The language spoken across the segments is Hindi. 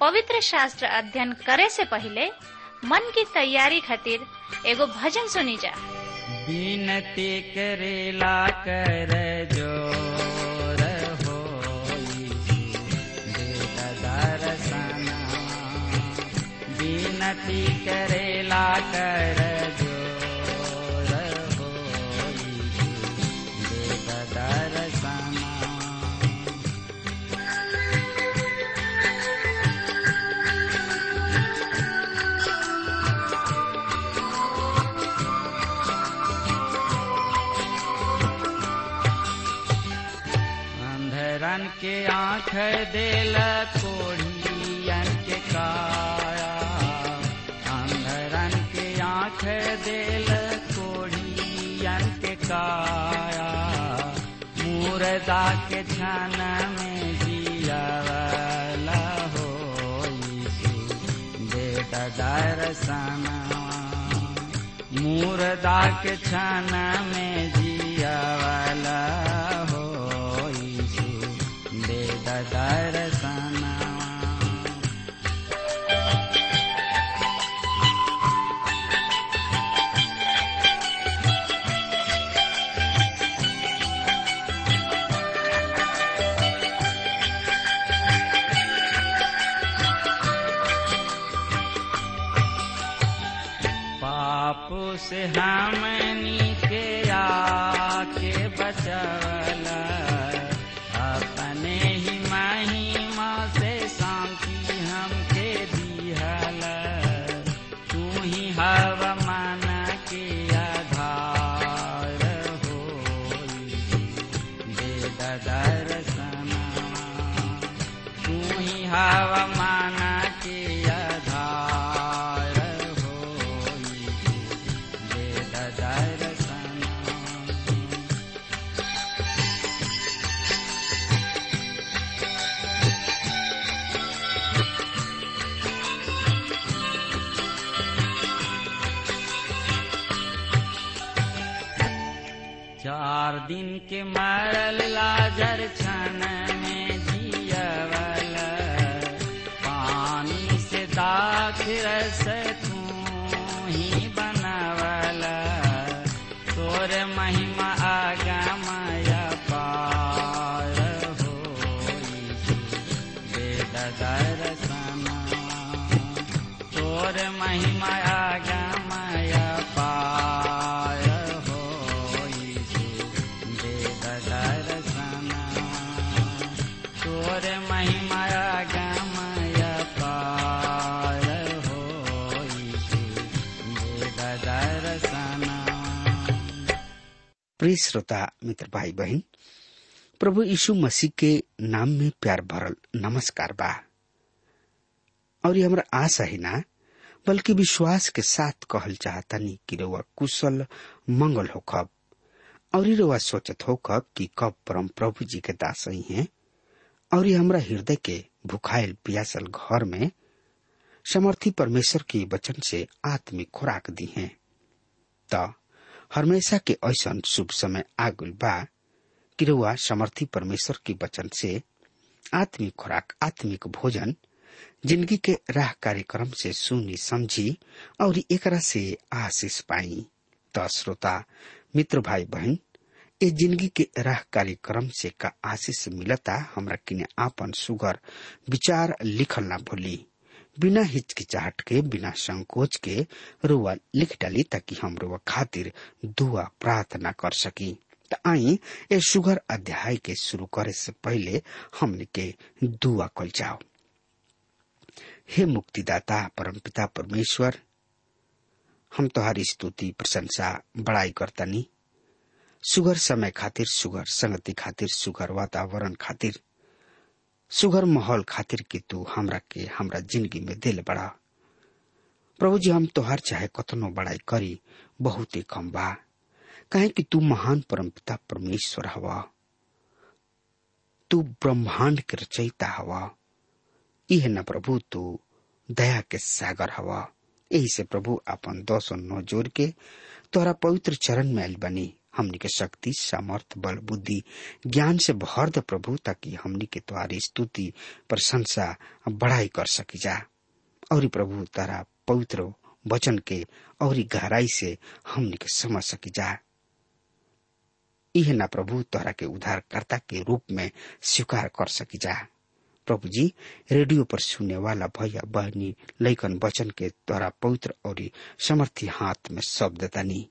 पवित्र शास्त्र अध्ययन करे से पहले मन की तैयारी खातिर एगो भजन सुनी जा। करे ला कर जो बिनती करेला कर के आँख देल कोढ़ियन के काया अंधरन के आँख देल कोढ़ियन के काया मुर्दा के छन में जियावला हो दे दर्शना। मुर्दा के छन में जियावला दे दर्शना के मरल प्रिय श्रोता मित्र भाई बहन प्रभु यीशु मसीह के नाम में प्यार भरल नमस्कार बा। और ये हमरा आशा ही ना, बल्कि विश्वास के साथ कहल चाहता चाहतनी कि रउआ कुशल, मंगल होखब। और ये रउआ सोचत होखब कि कब परम प्रभु जी के दास ही हैं, और ये हमरा हृदय के भुखायल पियासल घर में समर्थी परमेश्वर के वचन से आत्मिक खुराक दी हैं। हमेशा के ऐसन शुभ समय आगुल बा। कि रउआ समर्थी परमेश्वर के वचन से आत्मिक खुराक, आत्मिक भोजन, ज़िंदगी के राह कार्यक्रम से सुनी समझी और एकरा से आशीष पाई। त श्रोता, मित्र भाई बहन, ए ज़िंदगी के राह कार्यक्रम से का आशीष मिलता, हमरा किने आपन सुगर विचार लिखल ना भूली। बिना हिचकिचाहट के बिना संकोच के रुआ लिख डाली ताकि हम रुआ खातिर दुआ प्रार्थना कर सकी। त आई ए सुगर अध्याय के शुरू करे से पहले हमने के दुआ कल जाओ। हे मुक्तिदाता, परमपिता परमेश्वर, हम तोहारी स्तुति, प्रशंसा, बड़ाई करतनी। सुगर समय खातिर सुगर संगति खातिर सुगर वातावरण खातिर सुगर माहौल खातिर कि तू हमरा के, हमरा ज़िंदगी में दिल बड़ा। प्रभु जी हम तोहार चाहे कतनो बड़ाई करी, बहुत ही कम बा। काहे कि तू महान परमपिता परमेश्वर हवा। तू ब्रह्मांड के रचयिता हवा। यह न प्रभु, तू दया के सागर हवा। यही से प्रभु, अपन दस नौ ज़ोर के तोहरा पवित्र चरण में आयल बनी। हमनी के शक्ति, सामर्थ, बल, बुद्धि, ज्ञान से भर द प्रभु, ताकि हमनी के तुम्हारी स्तुति, प्रशंसा, बढ़ाई कर सकी जा। और प्रभु तारा पवित्र वचन के और गहराई से हमनी के समझ सकी जा। ना प्रभु तोहरा के उद्धारकर्ता के रूप में स्वीकार कर सकी जा। प्रभु जी, रेडियो पर सुनने वाला भैया बहनी लैकन वचन के द्वारा पवित्र और समर्थी हाथ में शब्द तनी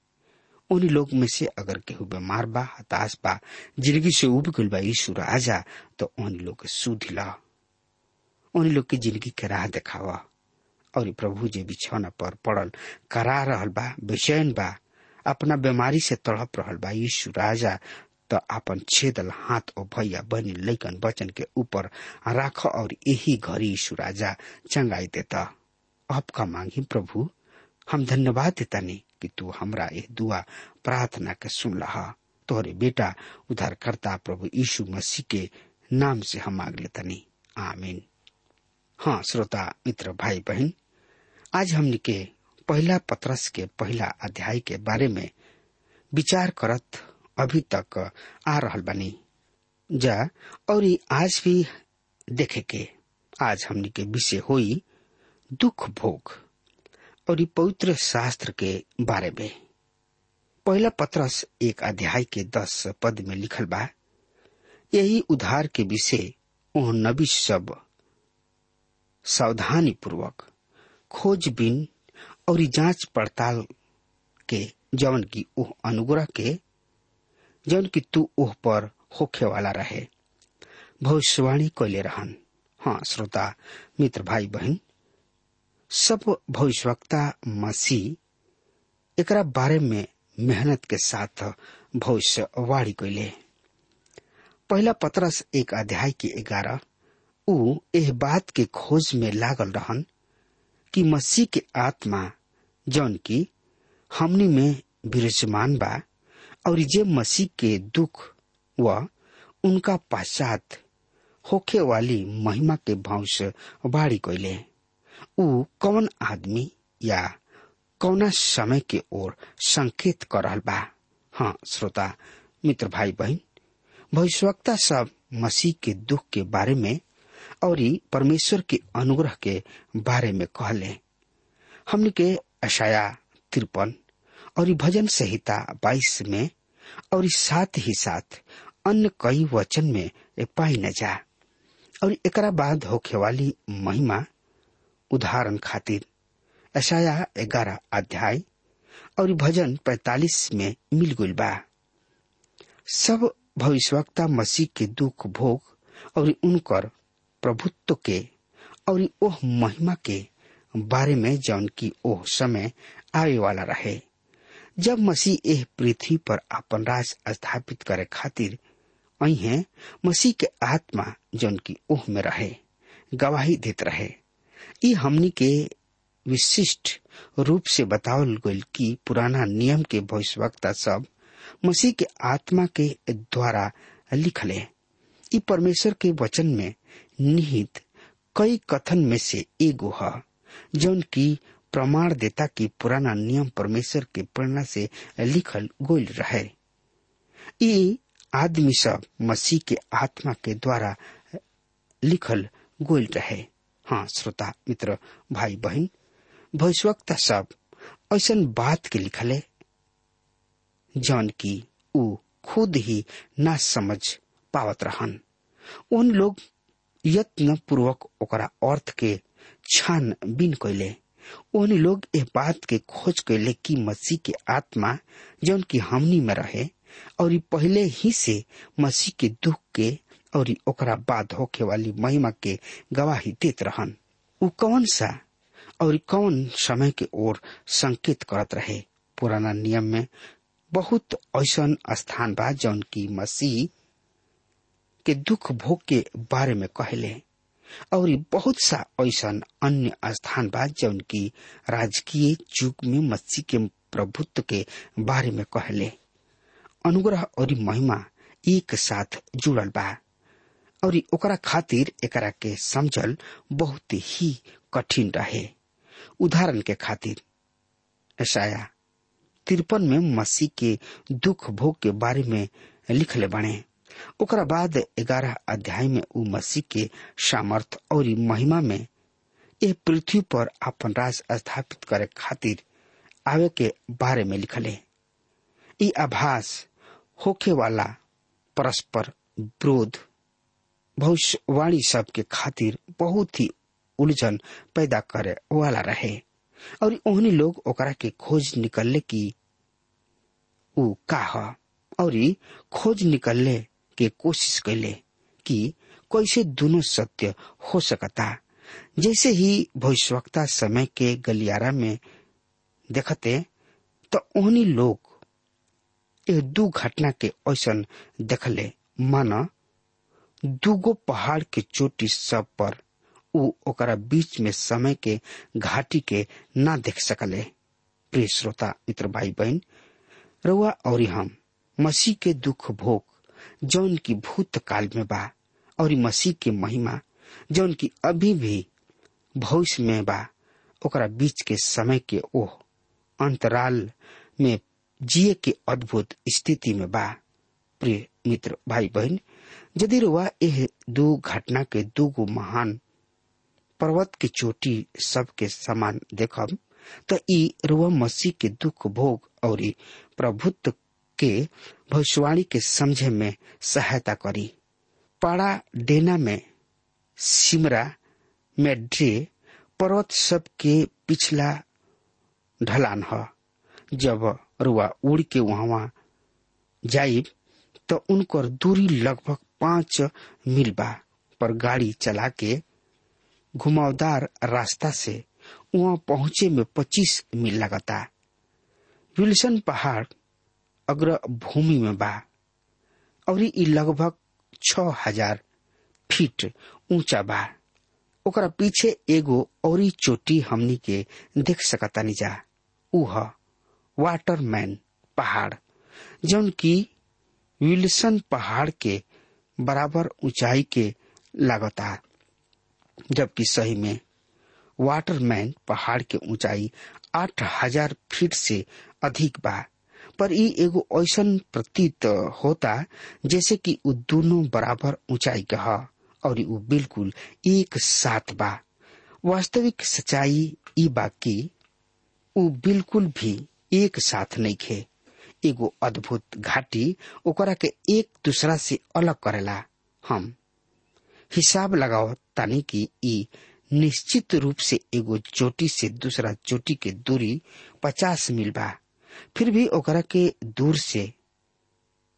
उन्हीं लोग में से अगर केहू बीमार बा, हताश बा, ज़िंदगी से उब गल बा, यीशु राजा तो उन्हीं लोग के सुध ला लोग की ज़िंदगी के राह दिखावा। और प्रभु जी बिछौना पर पड़ल, करा रहल बा, बेचैन बा, अपना बीमारी से तड़प रहल बा, यीशु राजा तो अपन छेदल हाथ और भैया बनी लैकन वचन के ऊपर राख और यही घड़ी यीशु राजा चंगाई देता। अब का मांगी प्रभु, हम धन्यवाद देता नहीं कि तू हमरा ये दुआ प्रार्थना के सुन लहा। तोहरे बेटा, उद्धारकर्ता प्रभु यीशु मसीह के नाम से हम मांग लेता नहीं आमीन। हाँ श्रोता, मित्र भाई बहन आज हमने के पहला पत्रस के पहला अध्याय के बारे में विचार करत अभी तक आ रहल बनी। जा, और आज भी देखे के आज हमने के विषय होई दुख भोग। और पवित्र शास्त्र के बारे में। पहला पत्रस एक अध्याय के दस पद में लिखल बा। यही उधार के विषय ओह नबी सब सावधानी पूर्वक खोजबीन और जाँच पड़ताल के जवन की ओह अनुग्रह के, जवन की तू ओह पर होखे वाला रहे। भविष्यवाणी कैले रहन। हाँ श्रोता, मित्र भाई बहन सब भविष्यवक्ता मसीह एकरा बारे में मेहनत के साथ भविष्यवाणी कैले पहला पत्रस एक अध्याय के ग्यारह, ऊ एह बात के खोज में लागल रहन कि मसीह के आत्मा जौन की हमनी में विराजमान बा, और जे मसीह के दुख व उनका पश्चात होखे वाली महिमा के भविष्य बाड़ी कैले ऊ कौन आदमी या कौना समय के ओर संकेत कर रहल बा? हाँ श्रोता, मित्र भाई बहन, भविष्यवक्ता सब मसीह के दुख के बारे में और परमेश्वर के अनुग्रह के बारे में कहले। हमने के अशाया, तिरपन और भजन संहिता बाईस में और साथ ही साथ अन्य कई वचन में पाई न जा। और एकरा बाद होखे वाली महिमा उदाहरण खातिर। ऐसाया ग्यारह अध्याय और भजन पैतालीस में मिल गई बा। सब भविष्यवक्ता मसीह के दुख भोग और उनकर प्रभुत्व के और ओह महिमा के बारे में जौन की ओह समय आवे वाला रहे। जब मसीह एह पृथ्वी पर अपन राज स्थापित करे खातिर आई है मसीह के आत्मा जौन की ओह में रहे, गवाही देत रहे। ई हमनी के विशिष्ट रूप से बतावल गईल कि पुराना नियम के भविष्यवक्ता सब मसीह के आत्मा के द्वारा लिखले ई परमेश्वर के वचन में निहित कई कथन में से एगो है, जौन की प्रमाण देता कि पुराना नियम परमेश्वर के प्रेरणा से लिखल गोल रहे। ई आदमी सब मसीह के आत्मा के द्वारा लिखल गोल रहे। हाँ श्रोता, मित्र, भाई, बहन, भविष्यवक्ता सब ऐसा बात के लिखले। जौन की ऊ खुद ही ना समझ पावत रहन। उन लोग यत्न पूर्वक ओकरा अर्थ के छान बीन कैले उन लोग ए बात के खोज कैले कि मसीह के आत्मा जौन की हमनी में रहे, और पहले ही से मसीह के दुख के और ओकरा बाद होखे वाली महिमा के गवाही देत रहन। उ कौन सा और कौन समय के ओर संकेत करत रहे? पुराना नियम में बहुत ऐसा स्थान बा जौन की मसीह के दुख भोग के बारे में कहले। और बहुत सा ऐसा अन्य स्थान बा जौन की राजकीय युग में मसीह के प्रभुत्व के बारे में कहले। अनुग्रह और महिमा एक साथ जुड़ल बा। और ओकरा खातिर एकरा के समझल बहुत ही कठिन रहे। उदाहरण के खातिर ऐसाया तिरपन में मसीह के दुख भोग के बारे में लिखले बने। ओकरा बाद ग्यारह अध्याय में उ मसीह के सामर्थ और महिमा में यह पृथ्वी पर अपन राज स्थापित करे खातिर आवे के बारे में लिखले। ई आभास होखे वाला परस्पर विरोध भविष्यवाणी सब के खातिर बहुत ही उलझन पैदा करे वाला रहे। और ओहनी लोग ओकरा के खोज निकलले की उ का ह और खोज निकलले के कोशिश कैले कि कैसे दोनों सत्य हो सकता। जैसे ही भविष्यवक्ता समय के गलियारा में देखते तो ओहनी लोग ये दू घटना के ऐसा देखले, माना दूगो पहाड़ के चोटी सब पर ओकरा बीच में समय के घाटी के ना देख सकले। प्रिय श्रोता, मित्र भाई बहन रउआ और हम, मसीह के दुख भोग जौन की भूत काल में बा, और मसीह के महिमा जौन की अभी भी भविष्य में बा, ओकरा बीच के समय के ओह अंतराल में जिये के अद्भुत स्थिति में बा। प्रिय मित्र भाई बहन यदि रुआ यह दो घटना के दो महान पर्वत के चोटी सबके समान देखब त रुआ मसीह के दुख भोग और प्रभुत्व के भविष्यवाणी के समझे में सहायता करी। पाड़ा डेना में, सिमरा में ड्रे पर्वत सब के पिछला ढलान ह, जब रुआ उड़ के वहाँ जाइब तो उनकर दूरी लगभग पाँच मील बा, पर गाड़ी चला के घुमावदार रास्ता से वहाँ पहुँचे में पच्चीस मील लगता। विल्सन पहाड़ अग्र भूमि में बा, और लगभग छ हज़ार फीट ऊँचा बा। ओकरा पीछे एगो और चोटी हमनी के देख सकतानी जा, उह वाटरमैन पहाड़, जौन की विल्सन पहाड़ के बराबर ऊंचाई के लागता जबकि सही में वाटरमैन पहाड़ के ऊंचाई आठ हज़ार फीट से अधिक बा। पर ई एगो ऐसन प्रतीत होता जैसे कि उ दोनों बराबर ऊंचाई के ह और उ बिल्कुल एक साथ बा। वास्तविक सच्चाई ई बा कि उ बिल्कुल भी एक साथ नहीं खे। एगो अद्भुत घाटी ओकरा के एक दूसरा से अलग करेला। हम हिसाब लगाओ तानी कि ई निश्चित रूप से एगो चोटी से दूसरा चोटी के दूरी पचास मील बा। फिर भी ओकरा के दूर से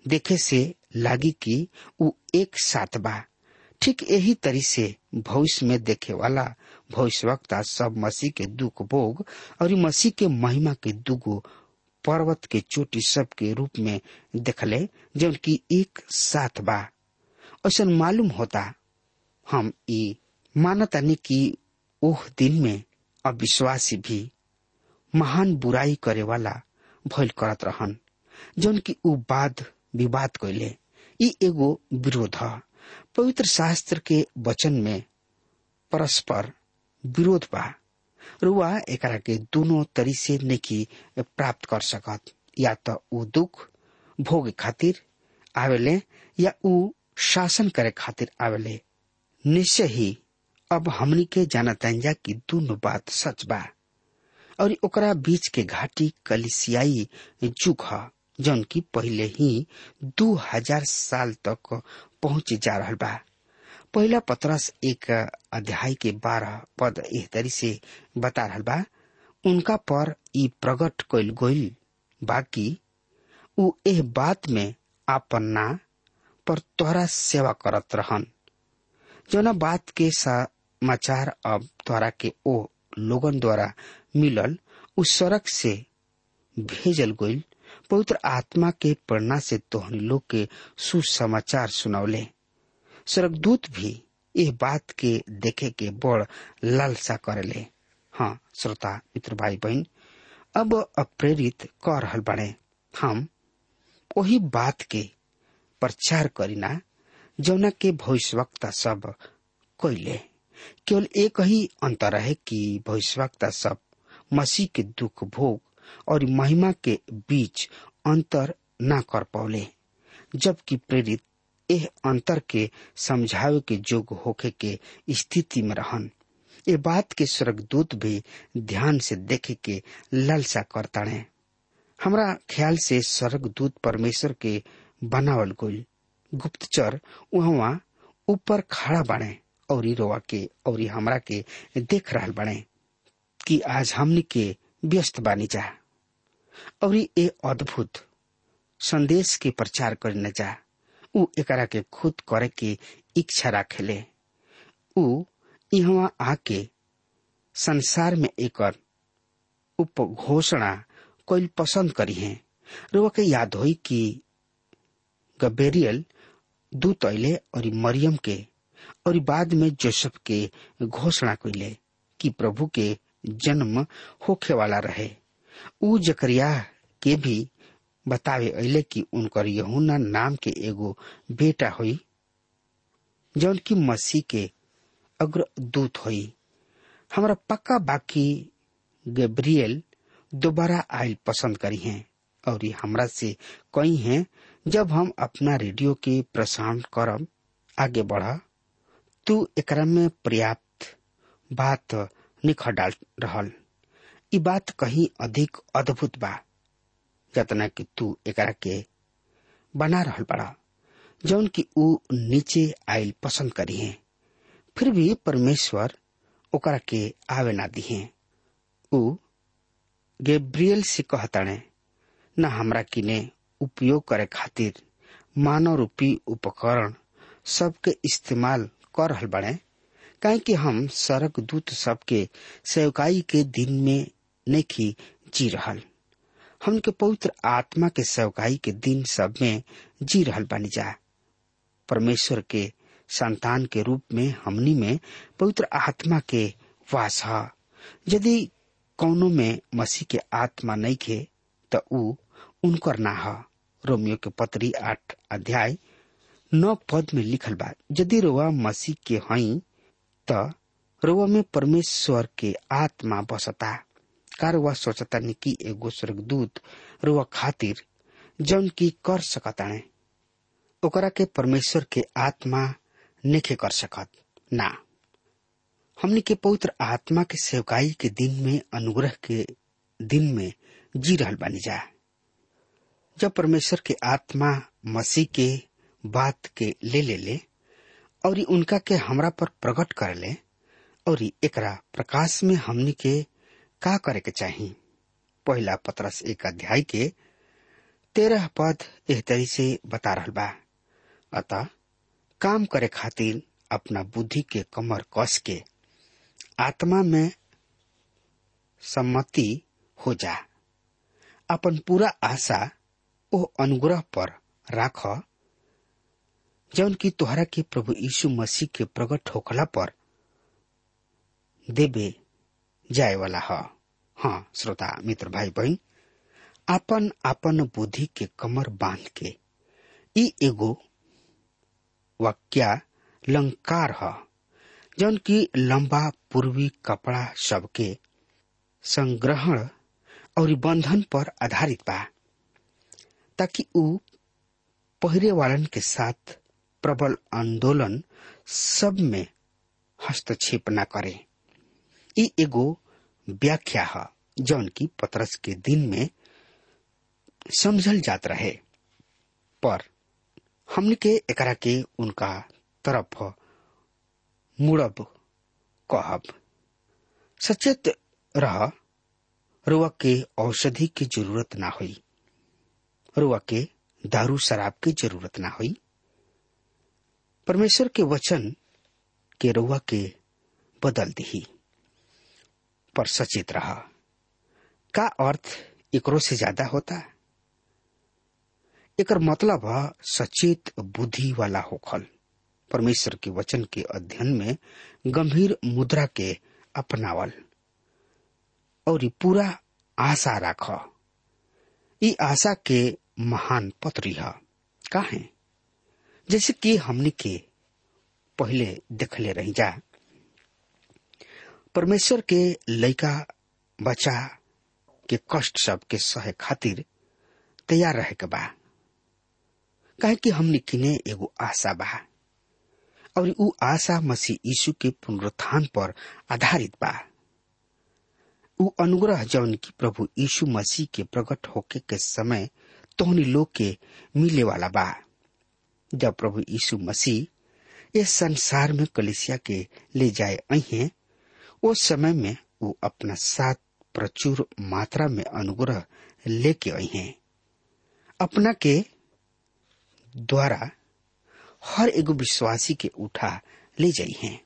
देखे से लागी कि उ एक साथ बा। ठीक यही तरी से भविष्य में देखे वाला भविष्यवक्ता सब मसीह के दुख भोग और मसीह के महिमा के दुगो पर्वत के चोटी सब के रूप में देखले जब की एक साथ बा। ऐसा मालूम होता, हम ई मानतानी कि ओह दिन में अविश्वासी भी महान बुराई करे वाला भइल करत रहन, जौन की उ वाद विवाद कैले ई एगो विरोध। ह पवित्र शास्त्र के वचन में परस्पर विरोध बा। रुआ एकरा के दोनों तरी से नहीं प्राप्त कर सकत। या तो उ दुख भोग खातिर आवेले, या उ शासन करे खातिर आवेले। निश्चय ही, अब हमनी के जानताइन जा कि दोनों बात सच बा। और ओकरा बीच के घाटी कलिसियाई जुग ह, जौन की पहले ही दू हज़ार साल तक पहुँच जा रहा बा। पहला पत्रस एक अध्याय के बारह पद एह तरी से बता रहा बा। उनका पर ई प्रकट कैल गईल बाकी उ एह बात में आपन ना पर तोहरा सेवा करत रहन। जौना बात के समाचार अब तोहरा के ओ लोगन द्वारा मिलल उस सड़क से भेजल गईल पवित्र आत्मा के प्रेरणा से तोहन लोग के सुसमाचार सुनौले स्वर्गदूत भी यह बात के देखे के बड़ लालसा करेले। हाँ श्रोता, मित्र भाई बहन अब अप्रेरित कर रहल हम वही बात के प्रचार करीना जौना के भविष्यवक्ता सब कैले केवल एक ही अंतर है कि भविष्यवक्ता सब मसीह के दुख, भोग और महिमा के बीच अंतर ना कर पौले जबकि प्रेरित एह अंतर के समझावे के जोग होके के स्थिति में रहन। ये बात के स्वर्गदूत भी ध्यान से देखे के लालसा करताड़े हमरा ख्याल से स्वर्गदूत परमेश्वर के बनावल गोल गुप्तचर वहाँ ऊपर खड़ा बने और रोवा के और हमरा के देख रहा बने कि आज हमने के व्यस्त बानी जा और ये अद्भुत संदेश के प्रचार करने जा। उ एकरा के खुद करे के इच्छा रखेले। उ यहाँ आके संसार में एकर उपघोषणा कोई पसंद करी है रोवा के याद होई कि गबेरियल दूत अले और मरियम के और बाद में जोसेफ के घोषणा कैले कि प्रभु के जन्म होखे वाला रहे। उ जकरिया के भी बतावे अले कि उनकर यहुना नाम के एगो बेटा हुई जौन की मसीह के अग्रदूत हुई हमारा पक्का बाकी गब्रियल दोबारा आयल पसंद करी हैं, और ये हमरा से कई हैं, जब हम अपना रेडियो के प्रसारण करब, आगे बढ़ा, तू एकरा में पर्याप्त बात निखर डाल रहल। बात कहीं अधिक अद्भुत बा। जतना कि तू एकरा के बना रहल बड़ा। जौन की ऊ नीचे आयल पसंद करी है, फिर भी परमेश्वर ओकरा के आवे ना दी है। ऊ गेब्रियल से कहताणे न हमरा किने उपयोग करे खातिर मानव रूपी उपकरण सबके इस्तेमाल कर रहल बड़े। काहे कि हम सड़क दूत सबके सेवकाई के दिन में नहीं जी रहल। हमके पवित्र आत्मा के सेवकाई के दिन सब में जी रहल बानी जा। परमेश्वर के संतान के रूप में हमनी में पवित्र आत्मा के वास यदि कौनो में मसीह के आत्मा नहीं खे, त उनकर ना ह। रोमियो के पत्री आठ अध्याय नौ पद में लिखल बा, यदि रोवा मसीह के हई त रोवा में परमेश्वर के आत्मा बसता। का रोवा सोचता नि कि एगो स्वर्गदूत रोवा खातिर जौन की कर सकताणे ओकरा के परमेश्वर के आत्मा नेखे कर सकत। ना। हमने के पवित्र आत्मा के सेवकाई के दिन में, अनुग्रह के दिन में जी रहल बानी जा। जब परमेश्वर के आत्मा मसीह के बात के ले ले ले और उनका के हमरा पर प्रकट कर ले, और एकरा प्रकाश में हमनी के का करे के चाही? पहला पत्रस एक अध्याय के तेरह पद एह तरी से बता रहा बा। अतः, काम करे खातिर अपना बुद्धि के कमर कस के आत्मा में सम्मति हो जा। अपन पूरा आशा ओ अनुग्रह पर राख। जौन की तुहरा के प्रभु यीशु मसीह के प्रकट होखला पर देवे जाए वाला ह। हाँ श्रोता, मित्र भाई बहन आपन आपन बुद्धि के कमर बाँध के ई एगो वाक्या लंकार ह, जौन की लंबा पूर्वी कपड़ा सबके संग्रहण और बंधन पर आधारित बा, ताकि ऊ पहरे वालन के साथ प्रबल आंदोलन सब में हस्तक्षेप न करे। ई एगो व्याख्या है, जौन की पतरस के दिन में समझल जात रहे। पर हमने के एकरा के उनका तरफ़ मुड़ब कहब। सचेत रह रुआ के औषधि की ज़रूरत ना हुई। रुआ के दारू शराब की ज़रूरत ना हुई। परमेश्वर के वचन के रुआ के बदल दी पर सचेत रहा। का अर्थ एकरो से ज़्यादा होता? एकर मतलब है सचेत बुद्धि वाला होखल। परमेश्वर के वचन के अध्ययन में गंभीर मुद्रा के अपनावल। और पूरा आशा राख। ई आशा के महान पत्री है। काहे जैसे कि हमने के पहले देखले रही जा। परमेश्वर के लइका बचा के कष्ट सब के सहे खातिर तैयार रहे के बा। काहे कि हमने किने एगो आशा बा, और उ आशा मसीह यीशु के पुनरुत्थान पर आधारित बा। उ अनुग्रह जौन की प्रभु यीशु मसीह के प्रकट होके के समय तोहनी लोग के मिले वाला बा। जब प्रभु यीशु मसीह इस संसार में कलिसिया के ले जाए अहे उस समय में वो अपना साथ प्रचुर मात्रा में अनुग्रह लेके आई हैं। अपना के द्वारा हर एगो विश्वासी के उठा ले जाई हैं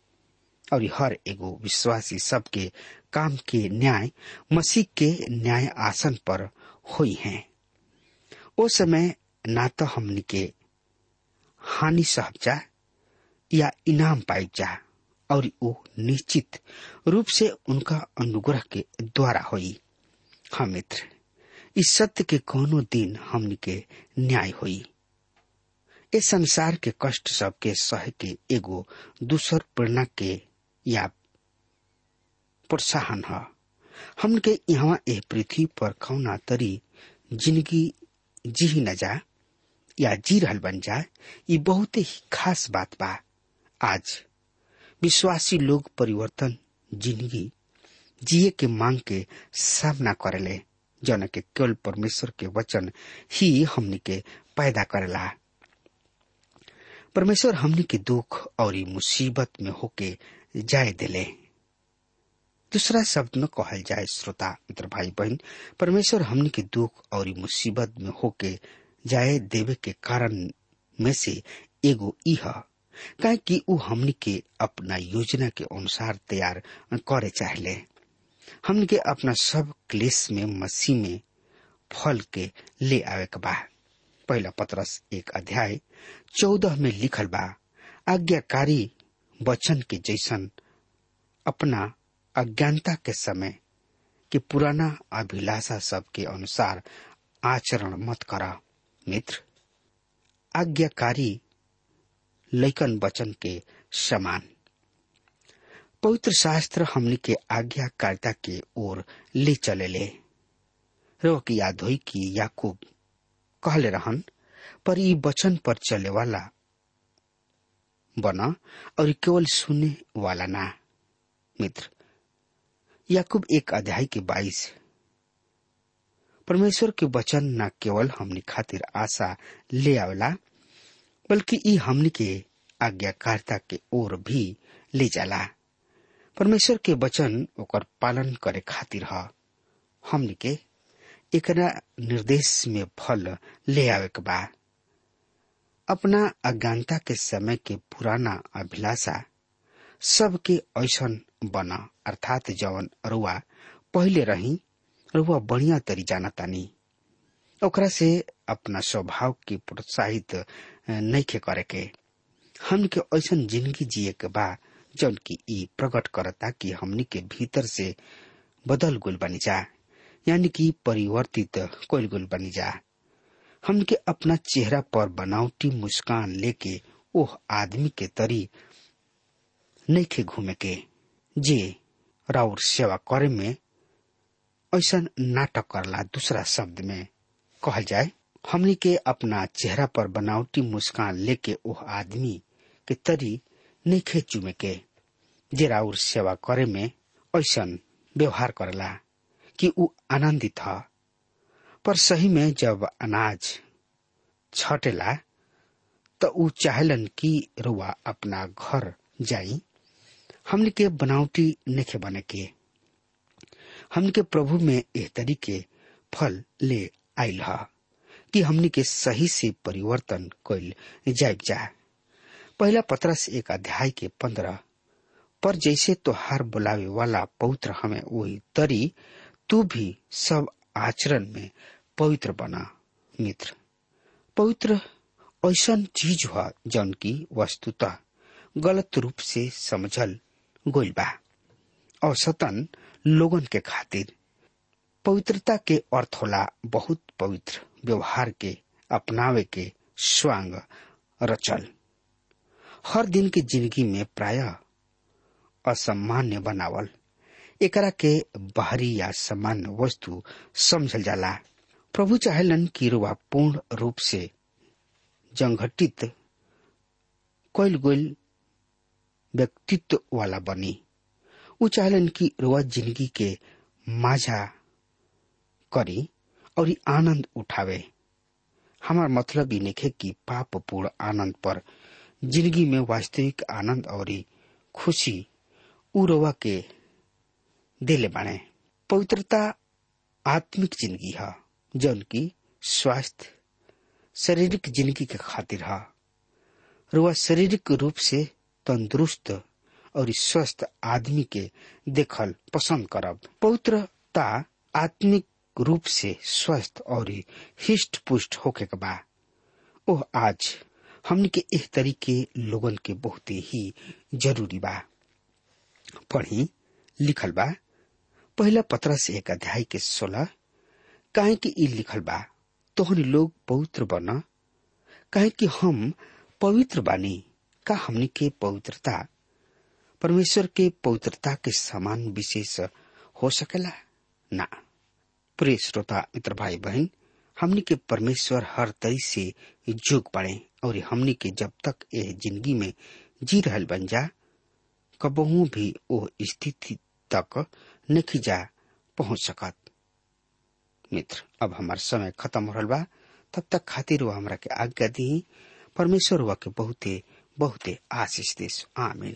और हर एगो विश्वासी सबके काम के न्याय, मसीह के न्याय आसन पर हुई हैं। ओ समय ना तो हमनी के हानि सहब जा या इनाम पाई जा। और वो निश्चित रूप से उनका अनुग्रह के द्वारा हुई। हाँ मित्र, इस सत्य के कोनो दिन हमनी के न्याय हुई। इस संसार के कष्ट सबके सह के एगो दूसर प्रेरणा के या प्रोत्साहन है। के यहाँ एह पृथ्वी पर कौना तरी ज़िंदगी जी न जा या जी रहल बन जाए ये बहुत ही खास बात बा। आज विश्वासी लोग परिवर्तन, ज़िंदगी, जिए के मांग के सामना करेले। जौन के केवल परमेश्वर के वचन ही हमनी के पैदा करेला। परमेश्वर हमनी के दुख और मुसीबत में होके जाए दिले। दूसरा शब्द में कहल जाए, श्रोता, मित्र भाई बहन परमेश्वर हमनी के दुख और मुसीबत में होके जाए देवे के कारण में से एगो इह काहे कि उ हमनी के अपना योजना के अनुसार तैयार करे चाहले। हमनी के अपना सब क्लेश में मसीह में फल के ले आवे के बा। पहला पत्रस एक अध्याय चौदह में लिखल बा, आज्ञाकारी वचन के जैसन अपना अज्ञानता के समय के पुराना अभिलाषा सब के अनुसार आचरण मत करा, मित्र। आज्ञाकारी लैकन वचन के समान। पवित्र शास्त्र हमनी के आज्ञाकारिता के ओर ले चले ले। रो की याद हुई कि याकूब कहले रहन, पर ई वचन पर चले वाला बना और केवल सुने वाला ना। मित्र, याकूब एक अध्याय के बाईस। परमेश्वर के वचन न केवल हमने खातिर आशा ले आवेला बल्कि ई हमनी के आज्ञाकारिता के ओर भी ले जाला। परमेश्वर के वचन ओकर पालन करे खातिर ह, हमनी के एकरा निर्देश में फल ले आवे के बा। अपना अज्ञानता के समय के पुराना अभिलाषा सबके ऐसन बना, अर्थात जवन रुआ पहले रही रुआ बढ़िया तरी जाना तानी ओकरा से अपना स्वभाव के प्रोत्साहित नइखे करे के हमन के ऐसन ज़िंदगी जिए के बा, जौन की प्रकट करता कि हमनी के भीतर से बदल गुल बनी जा, यानी कि परिवर्तित कोल गुल बनी जा। हमन के अपना चेहरा पर बनावटी मुस्कान लेके, ओह आदमी के तरी नइखे घूमे के जे राउर सेवा करे में ऐसा नाटक करला दूसरा शब्द में कहल जाए हमनी के अपना चेहरा पर बनावटी मुस्कान लेके ओह आदमी के तरी नइखे चुमे के जे राउर सेवा करे में ऐसा व्यवहार करला कि ऊ आनंदित ह पर सही में जब अनाज छटेला, त ऊ चाहलन कि रुआ अपना घर जाई। हमने के बनावटी नेखे बने के हमने के प्रभु में एह तरीके फल ले आयल ह। कि हमने के सही से परिवर्तन कैल जाए जा पहला पत्रस एक अध्याय के पंद्रह। पर जैसे तोहार बुलावे वाला पवित्र हमें वही तरी, तू भी सब आचरण में पवित्र बना, मित्र। पवित्र ऐसा चीज़ हुआ जौन की वस्तुतः गलत रूप से समझल गोइल बा। औसतन लोगन के खातिर। पवित्रता के अर्थ होला बहुत पवित्र। व्यवहार के, अपनावे के स्वांग रचल। हर दिन के ज़िंदगी में प्राय असामान्य बनावल। एकरा के बाहरी या सामान्य वस्तु समझल जाला। प्रभु चाहेलन कि रुआ पूर्ण रूप से जंगठित कोयल गोयल व्यक्तित्व वाला बनी। ऊ चाहलन कि रुआ ज़िंदगी के माझा करी और आनंद उठावे। हमार मतलब ही नहीं कि पाप पूर्ण आनंद पर ज़िंदगी में वास्तविक आनंद और खुशी रुआ के दिले बाणे पवित्रता आत्मिक ज़िंदगी है, जौन की स्वास्थ्य, शारीरिक ज़िंदगी के खातिर है। रुआ शारीरिक रूप से तंदुरुस्त और स्वस्थ आदमी के देखल पसंद करब। पवित्रता आत्मिक रूप से स्वस्थ और हिष्ट पुष्ट होके बा। ओह, आज हमने के इस तरीके लोगन के बहुत ही ज़रूरी बा। पढ़ी, लिखल बा। पहला पत्र से एक अध्याय के सोलह, काहे कि ई लिखल बा, तोहन लोग पवित्र बन। काहे कि हम पवित्र बानी, का हमनी के पवित्रता। परमेश्वर के पवित्रता के समान विशेष हो सकेला? ना। प्रिय श्रोता, मित्र भाई, बहन, हमनी के परमेश्वर हर तरी से जोग पड़े और हमनी के जब तक यह ज़िंदगी में जी रहल बन जा, कबहू भी वो स्थिति तक नहीं जा पहुँच सकत। मित्र, अब हमार समय खत्म हो रहा बा, तब तक खातिर वो हमारा के आज्ञा दी परमेश्वर हुआ के बहुते बहुते आशीष देश आमीन।